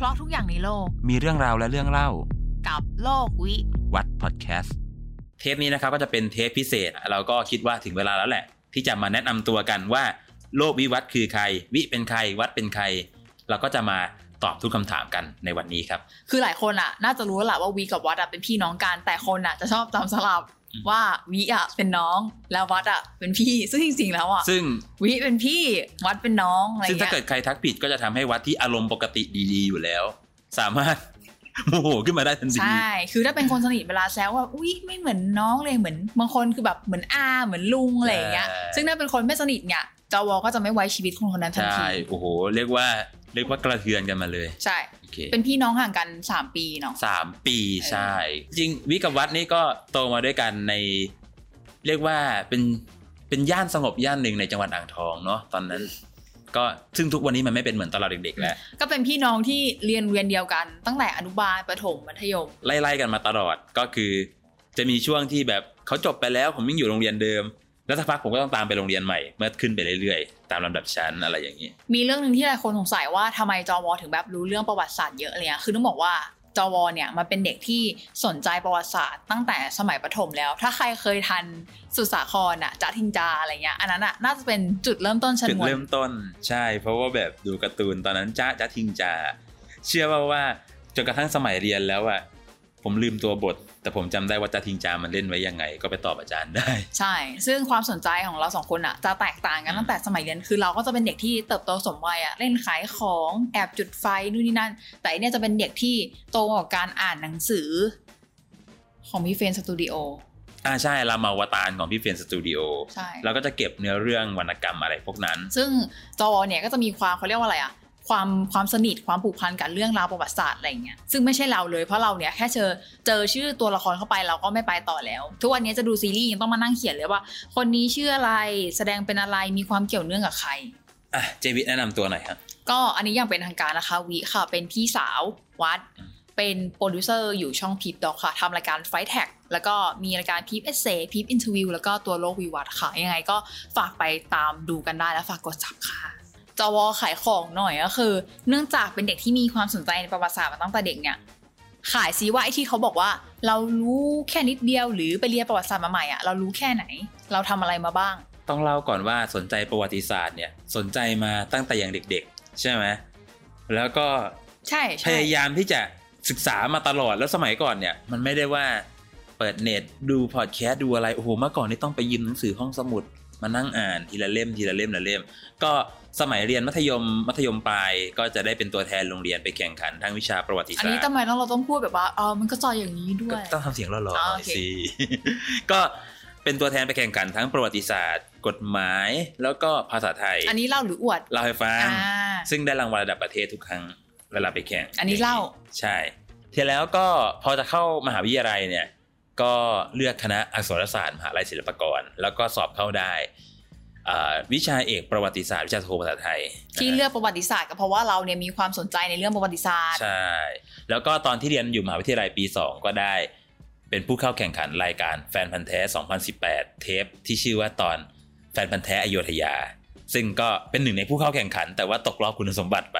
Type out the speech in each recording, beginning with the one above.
เพราะทุกอย่างในโลก มีเรื่องราวและเรื่องเล่า กับโลกวิวัดพอดแคสต์เทปนี้นะครับก็จะเป็นเทปพิเศษ เราก็คิดว่าถึงเวลาแล้วแหละ ที่จะมาแนะนำตัวกันว่า โลกวิวัฒน์คือใคร วิเป็นใครวัดเป็นใคร เราก็จะมาตอบทุกคำถามกันในวันนี้ครับ คือหลายคนอะ น่าจะรู้แล้วแหละว่าวิกับวัดอะเป็นพี่น้องกันแต่คนอะจะชอบจำสลับอืม ว่าวิอะเป็นน้องแล้ววัดอะเป็นพี่ ซึ่งจริงๆแล้วอะซึ่งวิเป็นพี่วัดเป็นน้องอะไรซึ่งถ้าเงี้ยเกิดใครทักผิดก็จะทำให้วัดที่อารมณ์ปกติดีๆอยู่แล้ว สามารถโมโหขึ้นมาได้ทันทีใช่คือถ้าเป็นคนสนิทเวลาแซวว่าอุ้ยไม่เหมือนน้องเลยเหมือนบางคนคือแบบเหมือนอาเหมือนลุงอะไรอย่างเงี้ยซึ่งถ้าเป็นคนไม่สนิทเนี่ยจวก็จะไม่ไว้ชีวิตคนคนนั้นทันใช่ทีโอ้โห เรียกว่า เรียกว่ากระเทือนกันมาเลย ใช่โอเคเป็นพี่น้องห่างกันสามปีเนาะสามปีใช่ จริงวิกับวัดนี่ก็โตมาด้วยกันใน เรียกว่าเป็นเป็นย่านสงบย่านหนึ่งในจังหวัดอ่างทองเนาะตอนนั้น ก็ซึ่งทุกวันนี้มันไม่เป็นเหมือนตอนเราเด็กๆแล้ว ก็เป็นพี่น้องที่เรียนเรียนเดียวกัน ตั้งแต่อนุบาลประถมมัธยมไล่ๆกันมาตลอดก็คือ จะมีช่วงที่แบบเขาจบไปแล้วผมยังอยู่โรงเรียนเดิม แล้วสักพักผมก็ต้องตามไปโรงเรียนใหม่เมื่อขึ้นไปเรื่อยๆ ตามลำดับชั้นอะไรอย่างนี้ มีเรื่องหนึ่งที่หลายคนสงสัยว่าทำไมจวถึงแบบรู้เรื่องประวัติศาสตร์เยอะอะไรเงี้ยคือต้องบอกว่าจวเนี่ยมันเป็นเด็กที่สนใจประวัติศาสตร์ตั้งแต่สมัยประถมแล้ว ถ้าใครเคยทันสุสาครอะจะทิงจาอะไรเงี้ยอันนั้นอะน่าจะเป็นจุดเริ่มต้นชนจุดวนเริ่มต้นใช่ เพราะว่าแบบดูการ์ตูนตอนนั้นจ้าจ้าทิงจา เชื่อว่าว่าจนกระทั่งสมัยเรียนแล้วอะ ผมลืมตัวบท แต่ผมจำได้ว่าจ้าทิงจามันเล่นไว้ยังไง ก็ไปตอบอาจารย์ได้ ใช่ ซึ่งความสนใจของเราสองคนอะจะแตกต่างกันตั้งแต่สมัยเรียนคือเราก็จะเป็นเด็กที่เติบโตสมวัยอะเล่นขายของแอบจุดไฟนู่นนี่นั่น แต่อันเนี่ยจะเป็นเด็กที่โตกับการอ่านหนังสือ ของพี่เฟรนสตูดิโออ่าใช่รามาวตารของพี่เฟียนสตูดิโอใช่เราก็จะเก็บเนื้อเรื่องวรรณกรรมอะไรพวกนั้น ซึ่งจอเนี่ยก็จะมีความเขาเรียกว่าอะไรอะ ความความสนิทความผูกพันกับเรื่องราวประวัติศาสตร์อะไรอย่างเงี้ยซึ่งไม่ใช่เราเลยเพราะเราเนี่ยแค่เจอเจอชื่อตัวละครเข้าไปเราก็ไม่ไปต่อแล้ว ทุกวันนี้จะดูซีรีส์ยังต้องมานั่งเขียนเลยว่า คนนี้ชื่ออะไรแสดงเป็นอะไรมีความเกี่ยวเนื่องกับใครอะเจวิทแนะนำตัวหน่อยครับก็อันนี้อย่างเป็นทางการนะคะวิค่ะเป็นพี่สาววัดอืมเป็นโปรดิวเซอร์อยู่ช่องพีพดอกค่ะทำรายการไฟแท็กแล้วก็มีรายการพีพเอเซพีพอินเทอร์วิวแล้วก็ตัวโลกวิวัฒน์ค่ะ ยังไงก็ฝากไปตามดูกันได้แล้วฝากกดจับค่ะ จวขายของหน่อยก็คือ เนื่องจากเป็นเด็กที่มีความสนใจในประวัติศาสตร์มาตั้งแต่เด็กเนี่ยขายซีว่าไอ้ที่เขาบอกว่า เรารู้แค่นิดเดียวหรือไปเรียนประวัติศาสตร์มาใหม่อะเรารู้แค่ไหน เราทำอะไรมาบ้าง ต้องเล่าก่อนว่าสนใจประวัติศาสตร์เนี่ยสนใจมาตั้งแต่อย่างเด็ก ๆ ใช่ไหมแล้วก็ใช่พใช่ยายามที่จะศึกษามาตลอดแล้วสมัยก่อนเนี่ย มันไม่ได้ว่าเปิดเน็ตดูพอดแคสต์ดูอะไรโอ้โหเมื่อก่อนนี่ต้องไปยืมหนังสือห้องสมุด มานั่งอ่านทีละเล่มทีละเล่มละเล่ม ก็สมัยเรียนมัธยมมัธยมปลายก็จะได้เป็นตัวแทนโรงเรียนไปแข่งขันทางวิชาประวัติอันศาสนี้ตร์ทำไมต้องเราต้องพูดแบบว่าเออมันก็จอยอย่างนี้ด้วก็ยต้องทำเสียงหล่อๆหอ่าน่อโอยเคสิก็เป็นตัวแทนไปแข่งขันทั้งประวัติศาสตร์ กฎหมายแล้วก็ภาษาไทย อันนี้เล่าหรืออวดเล่าให้ฟังอ่าซึ่งได้รางวัลระดับประเทศทุกครั้งเวลาไปแข่ง อันนี้เล่าใช่ทีแล้วก็พอจะเข้ามหาวิทยาลัยเนี่ย ก็เลือกคณะอักษรศาสตร์มหาลัยศิลปากร แล้วก็สอบเข้าได้อ่าวิชาเอกประวัติศาสตร์วิชาโทภาษาไทย ที่นะฮะเลือกประวัติศาสตร์ก็เพราะว่าเราเนี่ยมีความสนใจในเรื่องประวัติศาสตร์ใช่แล้วก็ตอนที่เรียนอยู่มหาวิทยาลัยปี 2 ก็ได้เป็นผู้เข้าแข่งขันรายการแฟนพันธ์แท้ 2018 เทปที่ชื่อว่าตอนแฟนพันธ์แท้อโยธยา ซึ่งก็เป็นหนึ่งในผู้เข้าแข่งขัน แต่ว่าตกรอบคุณสมบัติไป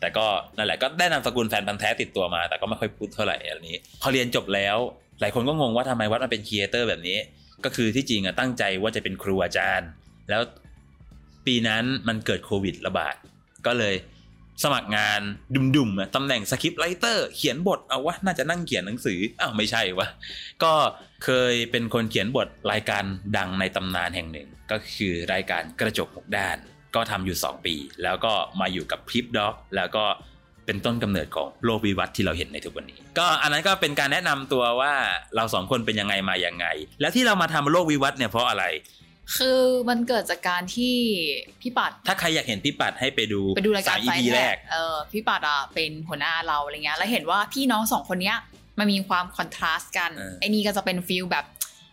แต่ก็นั่นแหละก็ได้นามสกุลแฟนพันธ์แท้ติดตัวมา แต่ก็ไม่ค่อยพูดเท่าไหร่อันนี้พอเรียนจบแล้ว หลายคนก็งงว่าทำไมวัดมาเป็นครีเอเตอร์แบบนี้ ก็คือที่จริงอะตั้งใจว่าจะเป็นครูอาจารย์ แล้วปีนั้นมันเกิดโควิดระบาด ก็เลยสมัครงานดุมๆอะตำแหน่งสคริปต์ไรเตอร์เขียนบทเอาวะน่าจะนั่งเขียนหนังสืออ้าวไม่ใช่วะก็เคยเป็นคนเขียนบทรายการดังในตำนานแห่งหนึ่ง ก็คือรายการกระจกหกด้าน ก็ทำอยู่ 2 ปี แล้วก็มาอยู่กับพิปด็อกแล้วก็ เป็นต้นกำเนิดของโลกวิวัฒน์ที่เราเห็นในทุกวันนี้ ก็อันนั้นก็เป็นการแนะนำตัวว่าเราสองคนเป็นยังไงมายังไง แล้วที่เรามาทำโลกวิวัฒน์เนี่ยเพราะอะไร คือมันเกิดจากการที่พี่ปัด ถ้าใครอยากเห็นพี่ปัดให้ไปดูไปดูรายการสมไฟ EP แรกเออพี่ปัดอะเป็นหัวหน้าเราอะไรเงี้ยแล้วเห็นว่าพี่น้องสองคนเนี้ยมันมีความ contrast กันเออไอ้นี่ก็จะเป็น feel แบบ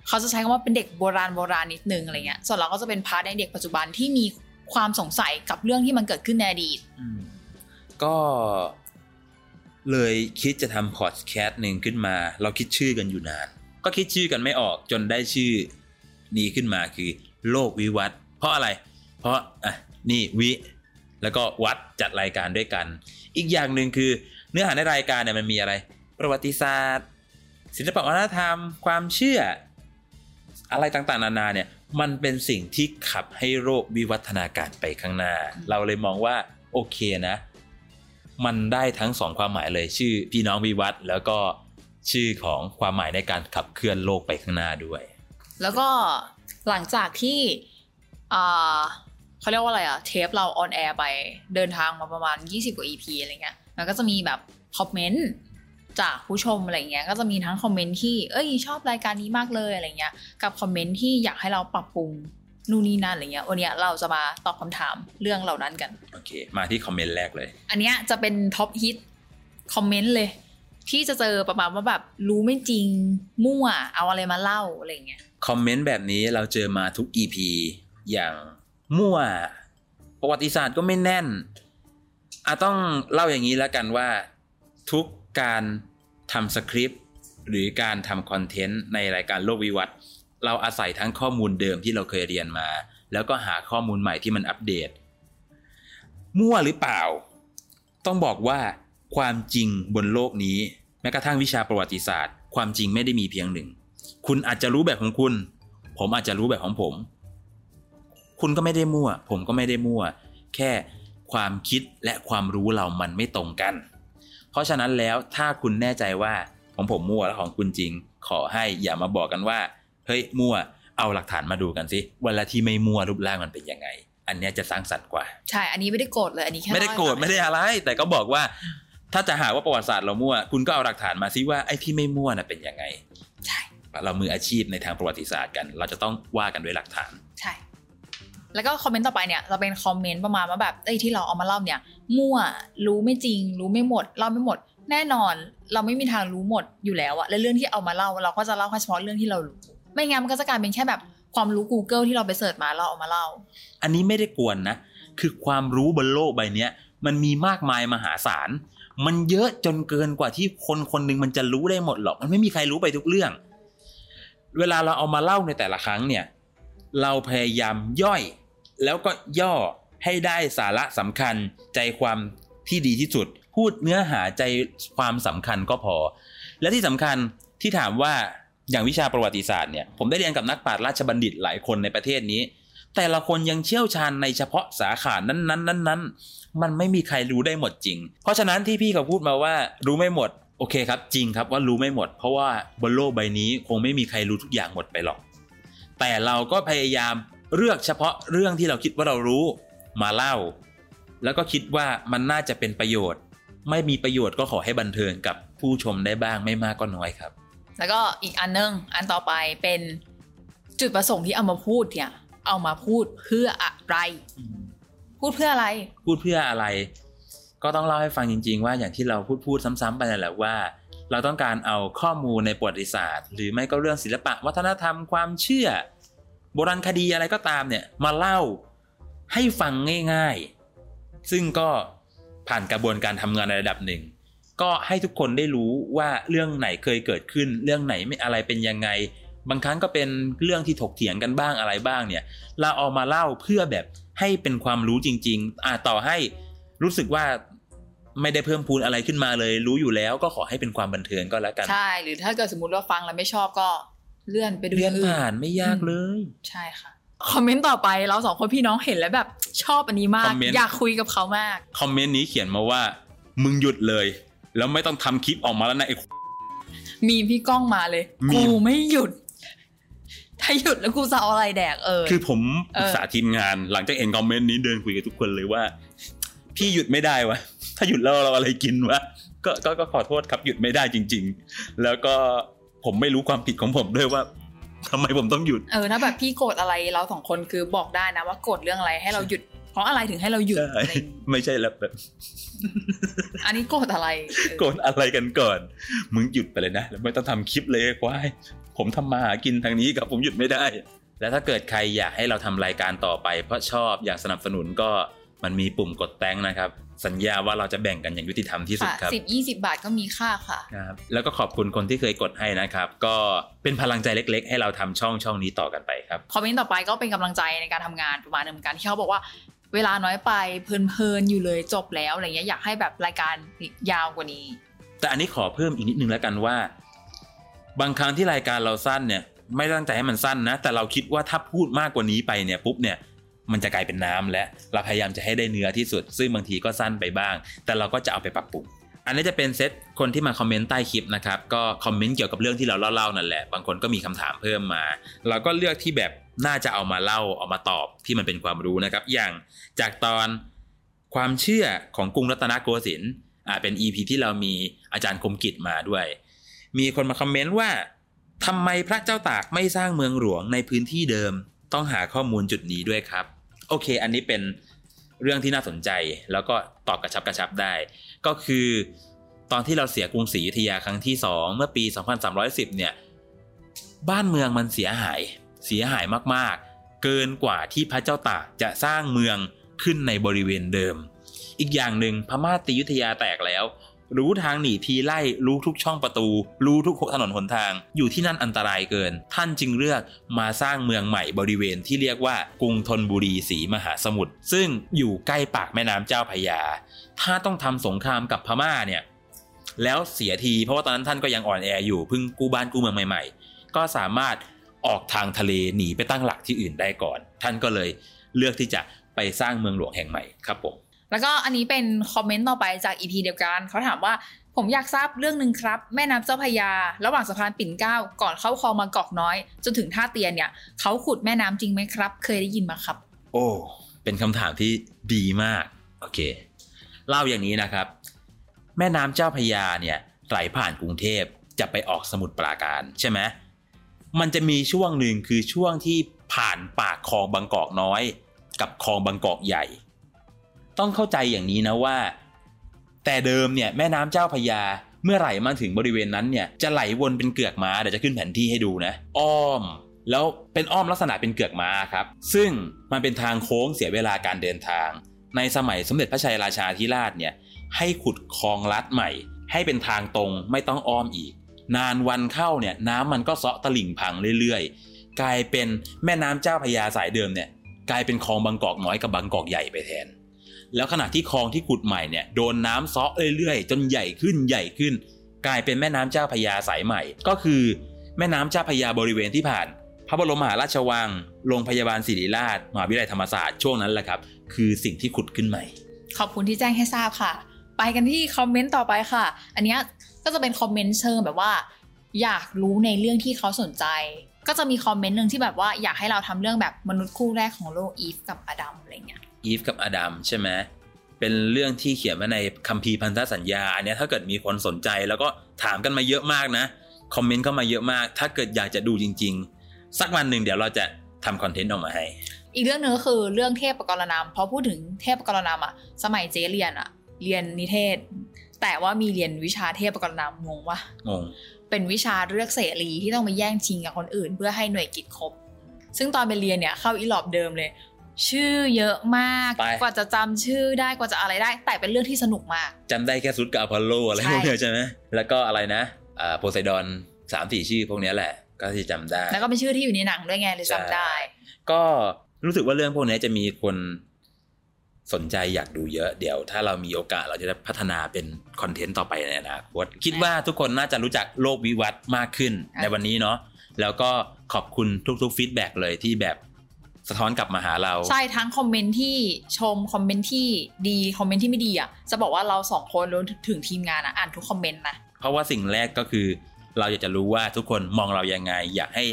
เขาจะใช้คำว่าเป็นเด็กโบราณโบราณนิดนึงอะไรเงี้ยส่วนเราก็จะเป็น part ในเด็กปัจจุบันที่มีความสงสัยกับเรื่องที่มันเกิดขึ้นในอดีตอืม ก็เลยคิดจะทำพอดแคสต์หนึ่งขึ้นมา เราคิดชื่อกันอยู่นาน ก็คิดชื่อกันไม่ออกจนได้ชื่อนี้ขึ้นมาคือโลกวิวัฒน์เพราะอะไร เพราะอะนี่วิแล้วก็วัดจัดรายการด้วยกัน อีกอย่างหนึ่งคือเนื้อหาในรายการเนี่ยมันมีอะไร ประวัติศาสตร์ ศิลปวัฒนธรรม ความเชื่อ อะไรต่างๆ นานาเนี่ยมันเป็นสิ่งที่ขับให้โลกวิวัฒนาการไปข้างหน้า เราเลยมองว่าโอเคนะ มันได้ทั้งสองความหมายเลยชื่อพี่น้องวิวัฒน์แล้วก็ชื่อของความหมายในการขับเคลื่อนโลกไปข้างหน้าด้วย แล้วก็หลังจากที่อ่าเขาเรียกว่าอะไรอะเทปเรา on air ไปเดินทางมาประมาณ 20 กว่า EP อะไรเงี้ยมันก็จะมีแบบคอมเมนต์จากผู้ชมอะไรเงี้ยก็จะมีทั้งคอมเมนต์ที่เอ้ยชอบรายการนี้มากเลยอะไรเงี้ยกับคอมเมนต์ที่อยากให้เราปรับปรุง นู่นนี่นั่นอะไรเงี้ย วันเนี้ยเราจะมาตอบคำถามเรื่องเหล่านั้นกันโอเค มาที่คอมเมนต์แรกเลย อันเนี้ยจะเป็น top hit comment เลย ที่จะเจอประมาณว่าแบบรู้ไม่จริงมั่วเอาอะไรมาเล่าอะไรเงี้ยคอมเมนต์แบบนี้เราเจอมาทุก EP อย่างมั่ว ประวัติศาสตร์ก็ไม่แน่นอาต้องเล่าอย่างนี้แล้วกันว่าทุกการทำสคริปต์หรือการทำคอนเทนต์ในรายการโลกวิวัฒน์ เราอาศัยทั้งข้อมูลเดิมที่เราเคยเรียนมา แล้วก็หาข้อมูลใหม่ที่มันอัปเดต มั่วหรือเปล่า ต้องบอกว่าความจริงบนโลกนี้ แม้กระทั่งวิชาประวัติศาสตร์ ความจริงไม่ได้มีเพียงหนึ่ง คุณอาจจะรู้แบบของคุณ ผมอาจจะรู้แบบของผม คุณก็ไม่ได้มั่ว ผมก็ไม่ได้มั่ว แค่ความคิดและความรู้เรามันไม่ตรงกัน เพราะฉะนั้นแล้วถ้าคุณแน่ใจว่าของผมมั่วและของคุณจริง ขอให้อย่ามาบอกกันว่า เฮ้ยมั่วเอาหลักฐานมาดูกันสิเวลาที่ไม่มั่วรูปร่างมันเป็นยังไง อันเนี้ยจะสร้างสรรค์กว่า ใช่ อันนี้ไม่ได้โกรธเลยอันนี้แค่ไม่ได้โกรธเล่าให้ฟังไม่ได้อะไร แต่ก็บอกว่า ถ้าจะหาว่าประวัติศาสตร์เรามั่ว คุณก็เอาหลักฐานมาซิว่าไอ้ที่ไม่มั่วน่ะเป็นยังไง ใช่ เรามืออาชีพในทางประวัติศาสตร์กัน เราจะต้องว่ากันด้วยหลักฐาน ใช่ แล้วก็คอมเมนต์ต่อไปเนี่ยจะเป็นคอมเมนต์ประมาณว่าแบบไอ้ยที่เราเอามาเล่าเนี่ย มั่ว รู้ไม่จริง รู้ไม่หมดเล่าไม่หมด แน่นอน เราไม่มีทางรู้หมดอยู่แล้วอะและเรื่องที่เอามาเล่าเราก็จะเล่าแค่เฉพาะเรื่องที่เรารู้ ไม่งั้นมันก็จะกลายเป็นแค่แบบความรู้ Google ที่เราไปเสิร์ชมาเราเอามาเล่า อันนี้ไม่ได้กวนนะ คือความรู้บนโลกใบนี้มันมีมากมายมหาศาล มันเยอะจนเกินกว่าที่คนคนหนึ่งมันจะรู้ได้หมดหรอก มันไม่มีใครรู้ไปทุกเรื่อง เวลาเราเอามาเล่าในแต่ละครั้งเนี่ย เราพยายามย่อย แล้วก็ย่อให้ได้สาระสำคัญใจความที่ดีที่สุด พูดเนื้อหาใจความสำคัญก็พอ และที่สำคัญที่ถามว่า อย่างวิชาประวัติศาสตร์เนี่ยผมได้เรียนกับนักปราชญ์ราชบัณฑิตหลายคนในประเทศนี้ แต่ละคนยังเชี่ยวชาญในเฉพาะสาขานั้นๆนั้นๆมันไม่มีใครรู้ได้หมดจริง เพราะฉะนั้นที่พี่เขาพูดมาว่ารู้ไม่หมดโอเคครับจริงครับว่ารู้ไม่หมด เพราะว่าบนโลกใบนี้คงไม่มีใครรู้ทุกอย่างหมดไปหรอก แต่เราก็พยายามเลือกเฉพาะเรื่องที่เราคิดว่าเรารู้มาเล่า แล้วก็คิดว่ามันน่าจะเป็นประโยชน์ ไม่มีประโยชน์ก็ขอให้บันเทิงกับผู้ชมได้บ้างไม่มากก็น้อยครับ แล้วก็อีกอันนึงอันต่อไปเป็นจุดประสงค์ที่เอามาพูดเนี่ย เอามาพูดเพื่ออะไร พูดเพื่ออะไร พูดเพื่ออะไร ก็ต้องเล่าให้ฟังจริง ๆ ว่าอย่างที่เราพูดพูดซ้ำๆไปนั่นแหละว่า เราต้องการเอาข้อมูลในประวัติศาสตร์ หรือไม่ก็เรื่องศิลปะ วัฒนธรรมความเชื่อ โบราณคดีอะไรก็ตามเนี่ย มาเล่าให้ฟังง่าย ๆ ซึ่งก็ผ่านกระบวนการทำงานในระดับหนึ่ง ก็ให้ทุกคนได้รู้ว่าเรื่องไหนเคยเกิดขึ้น เรื่องไหนไม่อะไรเป็นยังไง บางครั้งก็เป็นเรื่องที่ถกเถียงกันบ้างอะไรบ้างเนี่ย เราเอามาเล่าเพื่อแบบให้เป็นความรู้จริง ๆอ่าต่อให้รู้สึกว่าไม่ได้เพิ่มพูนอะไรขึ้นมาเลย รู้อยู่แล้วก็ขอให้เป็นความบันเทิงก็แล้วกัน ใช่หรือถ้าเกิดสมมติว่าฟังแล้วไม่ชอบก็เลื่อนไปดูเรียนอื่ผ่านไม่ยากเลย ใช่ค่ะคอมเมนต์ต่อไปเราสองคนพี่น้องเห็นแล้วแบบชอบอันนี้มากคอมเมนต์อยากคุยกับเขามาก คอมเมนต์นี้เขียนมาว่า มึงหยุดเลย แล้วไม่ต้องทำคลิปออกมาแล้วนะไอ้มีมพี่ก้องมาเลยมีมกูไม่หยุด ถ้าหยุดแล้วกูจะเอาอะไรแดกเออ คือผมเออปรึกษาทีมงานหลังจากเห็นคอมเมนต์นี้เดินคุยกับทุกคนเลยว่า พี่หยุดไม่ได้วะ ถ้าหยุดแล้วเราอะไรกินวะ ก็ก็ก็ขอโทษครับหยุดไม่ได้จริง ๆ แล้วก็ผมไม่รู้ความผิดของผมด้วยว่าทำไมผมต้องหยุด เออ ถ้าแบบพี่โกรธอะไรเราสองคนคือบอกได้นะว่าโกรธเรื่องอะไรให้เราหยุด เพราะอะไรถึงให้เราหยุดใช่อะไรอย่างงี้ไม่ใช่แล้วแบบอันนี้โกรธอะไรเออโกรธอะไรกันก่อน มึงหยุดไปเลยนะแล้วไม่ต้องทำคลิปเลยควายผมทำมาหากินทางนี้กับผมหยุดไม่ได้ แล้วถ้าเกิดใครอยากให้เราทำรายการต่อไป เพราะชอบอยากสนับสนุนก็มันมีปุ่มกดแตงนะครับ สัญญาว่าเราจะแบ่งกันอย่างยุติธรรมที่สุดค่ะครับสิบยี่สิบาทก็มีค่าค่ะครับแล้วก็ขอบคุณคนที่เคยกดให้นะครับ ก็เป็นพลังใจเล็ก ๆ ให้เราทำช่องช่องนี้ต่อกันไปครับคอมเมนต์ต่อไปก็เป็นกำลังใจในการทำงานประมาณหนึงเหมือนกันที่เขาบอกว่า เวลาน้อยไปเพลินๆอยู่เลยจบแล้วอะไรเงี้ยอยากให้แบบรายการยาวกว่านี้ แต่อันนี้ขอเพิ่มอีกนิดนึงแล้วกันว่า บางครั้งที่รายการเราสั้นเนี่ย ไม่ตั้งใจให้มันสั้นนะ แต่เราคิดว่าถ้าพูดมากกว่านี้ไปเนี่ยปุ๊บเนี่ยมันจะกลายเป็นน้ำและเราพยายามจะให้ได้เนื้อที่สุด ซึ่งบางทีก็สั้นไปบ้าง แต่เราก็จะเอาไปปรับปรุง อันนี้จะเป็นเซตคนที่มาคอมเมนต์ใต้คลิปนะครับ ก็คอมเมนต์เกี่ยวกับเรื่องที่เราเล่าๆนั่นแหละ บางคนก็มีคำถามเพิ่มมา เราก็เลือกที่แบบน่าจะเอามาเล่าเอามาตอบที่มันเป็นความรู้นะครับ อย่างจากตอนความเชื่อของกรุงรัตนโกสินทร์อ่าเป็น EP ที่เรามีอาจารย์คมกิจมาด้วย มีคนมาคอมเมนต์ว่าทำไมพระเจ้าตากไม่สร้างเมืองหลวงในพื้นที่เดิม ต้องหาข้อมูลจุดนี้ด้วยครับ โอเค อันนี้เป็น เรื่องที่น่าสนใจ แล้วก็ตอบกระชับกระชับได้ ก็คือ ตอนที่เราเสียกรุงศรีอยุธยาครั้งที่ 2 เมื่อปี 2310 เนี่ย บ้านเมืองมันเสียหาย เสียหายมากๆ เกินกว่าที่พระเจ้าตากจะสร้างเมืองขึ้นในบริเวณเดิม อีกอย่างหนึ่งพม่าตียุทธยาแตกแล้ว รู้ทางหนีทีไล่ รู้ทุกช่องประตู รู้ทุกถนนหนทาง อยู่ที่นั่นอันตรายเกิน ท่านจึงเลือกมาสร้างเมืองใหม่บริเวณที่เรียกว่ากรุงธนบุรีศรีมหาสมุทรซึ่งอยู่ใกล้ปากแม่น้ำเจ้าพยา ถ้าต้องทำสงครามกับพม่าเนี่ยแล้วเสียทีเพราะว่าตอนนั้นท่านก็ยังอ่อนแออยู่เพิ่งกู้บ้านกู้เมืองใหม่ ๆ ก็สามารถออกทางทะเลหนีไปตั้งหลักที่อื่นได้ก่อน ท่านก็เลยเลือกที่จะไปสร้างเมืองหลวงแห่งใหม่ครับผม แล้วก็อันนี้เป็นคอมเมนต์ต่อไปจากอีพีเดียวกันเขาถามว่าผมอยากทราบเรื่องหนึ่งครับ แม่น้ำเจ้าพยา ระหว่างสะพานปิ่นเกล้า ก่อนเข้าคลองมางกอกน้อย จนถึงท่าเตียนเนี่ยเขาขุดแม่น้ำจริงไหมครับ เคยได้ยินมาครับ โอ้เป็นคำถามที่ดีมากโอเค เล่าอย่างนี้นะครับ แม่น้ำเจ้าพยาเนี่ยไหลผ่านกรุงเทพจะไปออกสมุทรปราการใช่ไหมมันจะมีช่วงหนึ่งคือช่วงที่ผ่านปากคลองบางกอกน้อย กับคลองบางกอกใหญ่ ต้องเข้าใจอย่างนี้นะว่า แต่เดิมเนี่ยแม่น้ำเจ้าพยา เมื่อไหลมาถึงบริเวณนั้นเนี่ยจะไหลวนเป็นเกือกม้าเดี๋ยวจะขึ้นแผนที่ให้ดูนะ อ้อม แล้วเป็นอ้อมลักษณะเป็นเกือกม้าครับ ซึ่งมันเป็นทางโค้งเสียเวลาการเดินทาง ในสมัยสมเด็จพระชัยราชาธิราชเนี่ยให้ขุดคลองลัดใหม่ ให้เป็นทางตรงไม่ต้องอ้อมอีก นานวันเข้าเนี่ยน้ำมันก็เซาะตลิ่งพังเรื่อยๆ กลายเป็นแม่น้ำเจ้าพยาสายเดิมเนี่ยกลายเป็นคลองบางกอกน้อยกับบางกอกใหญ่ไปแทน แล้วขณะที่คลองที่ขุดใหม่เนี่ยโดนน้ำซาะเรื่อยๆ จนใหญ่ขึ้นใหญ่ขึ้น กลายเป็นแม่น้ำเจ้าพยาสายใหม่ ก็คือแม่น้ำเจ้าพยาบริเวณที่ผ่าน พระบรมมหาราชวังโรงพยาบาลศิริราชมหาวิทยาลัยธรรมศาสตร์ช่วงนั้นแหละครับคือสิ่งที่ขุดขึ้นใหม่ ขอบคุณที่แจ้งให้ทราบค่ะ ไปกันที่คอมเมนต์ต่อไปค่ะ อันนี้ก็จะเป็นคอมเมนต์เชิงแบบว่า อยากรู้ในเรื่องที่เขาสนใจ ก็จะมีคอมเมนต์หนึ่งที่แบบว่าอยากให้เราทำเรื่องแบบมนุษย์คู่แรกของโลกอีฟกับอดัมอะไรเงี้ย อีฟกับอดัมใช่ไหมเป็นเรื่องที่เขียนไว้ในคัมภีร์พันธสัญญาอันเนี้ยถ้าเกิดมีคนสนใจแล้วก็ถามกันมาเยอะมากนะคอมเมนต์เข้ามาเยอะมาก ถ้าเกิดอยากจะดูจริง ๆ สักวันหนึ่งเดี๋ยวเราจะทำคอนเทนต์ออกมาให้ อีกเรื่องหนึ่งก็คือเรื่องเทพปกรณามพอพูดถึงเทพปกรณามอะสมัยเจเรียนอะเรียนนิเทศ แต่ว่ามีเรียนวิชาเทพปกรณามงงวะงงเป็นวิชาเลือกเสรีที่ต้องมาแย่งชิงกับคนอื่น เพื่อให้หน่วยกิจครบซึ่งตอนไปเรียนเนี่ยเข้าอีหลอบเดิมเลย ชื่อเยอะมาก ไป กว่าจะจำชื่อได้กว่าจะอะไรได้ แต่เป็นเรื่องที่สนุกมาก จำได้แค่ซุสกับอพอลโลอะไรใช่ พวกเนี้ยใช่ไหมแล้วก็อะไรนะอ่าโพไซดอนสามสี่ชื่อพวกเนี้ยแหละ ก็ที่จำได้ แล้วก็เป็นชื่อที่อยู่ในหนังด้วยไงเลยจำได้ ก็รู้สึกว่าเรื่องพวกนี้จะมีคนสนใจอยากดูเยอะ เดี๋ยว ถ้าเรามีโอกาสเราจะได้พัฒนาเป็นคอนเทนต์ต่อไปในอนาคตคิดว่าทุกคนน่าจะรู้จักโลกวิวัฒน์มากขึ้นอะ ในวันนี้เนาะแล้วก็ขอบคุณทุกๆ feedback เลยที่แบบ สะท้อนกลับมาหาเรา ใช่ทั้งคอมเมนต์ที่ชมคอมเมนต์ที่ดีคอมเมนต์ที่ไม่ดีอะจะบอกว่าเราสองคนรวมถึงทีมงานอะอ่านทุกคอมเมนต์นะเพราะว่าสิ่งแรกก็คือ เราอยากจะรู้ว่าทุกคนมองเรายังไง อยากให้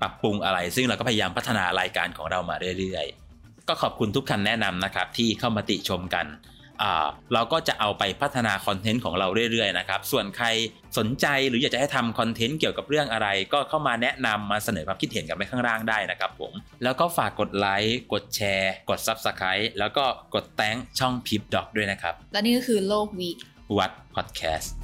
ปรับปรุงอะไร ซึ่งเราก็พยายามพัฒนารายการของเรามาเรื่อยๆก็ขอบคุณทุกคำแนะนำนะครับที่เข้ามาติชมกันอ่า เราก็จะเอาไปพัฒนาคอนเทนต์ของเราเรื่อยๆนะครับส่วนใครสนใจหรืออยากจะให้ทำคอนเทนต์เกี่ยวกับเรื่องอะไร ก็เข้ามาแนะนำมาเสนอความคิดเห็นกันไว้ข้างล่างได้นะครับผม แล้วก็ฝากกดไลค์กดแชร์ กด Subscribe แล้วก็กดแต้งช่องพิบด็อกด้วยนะครับ และนี่ก็คือโลกวีวัดพอดแคสต์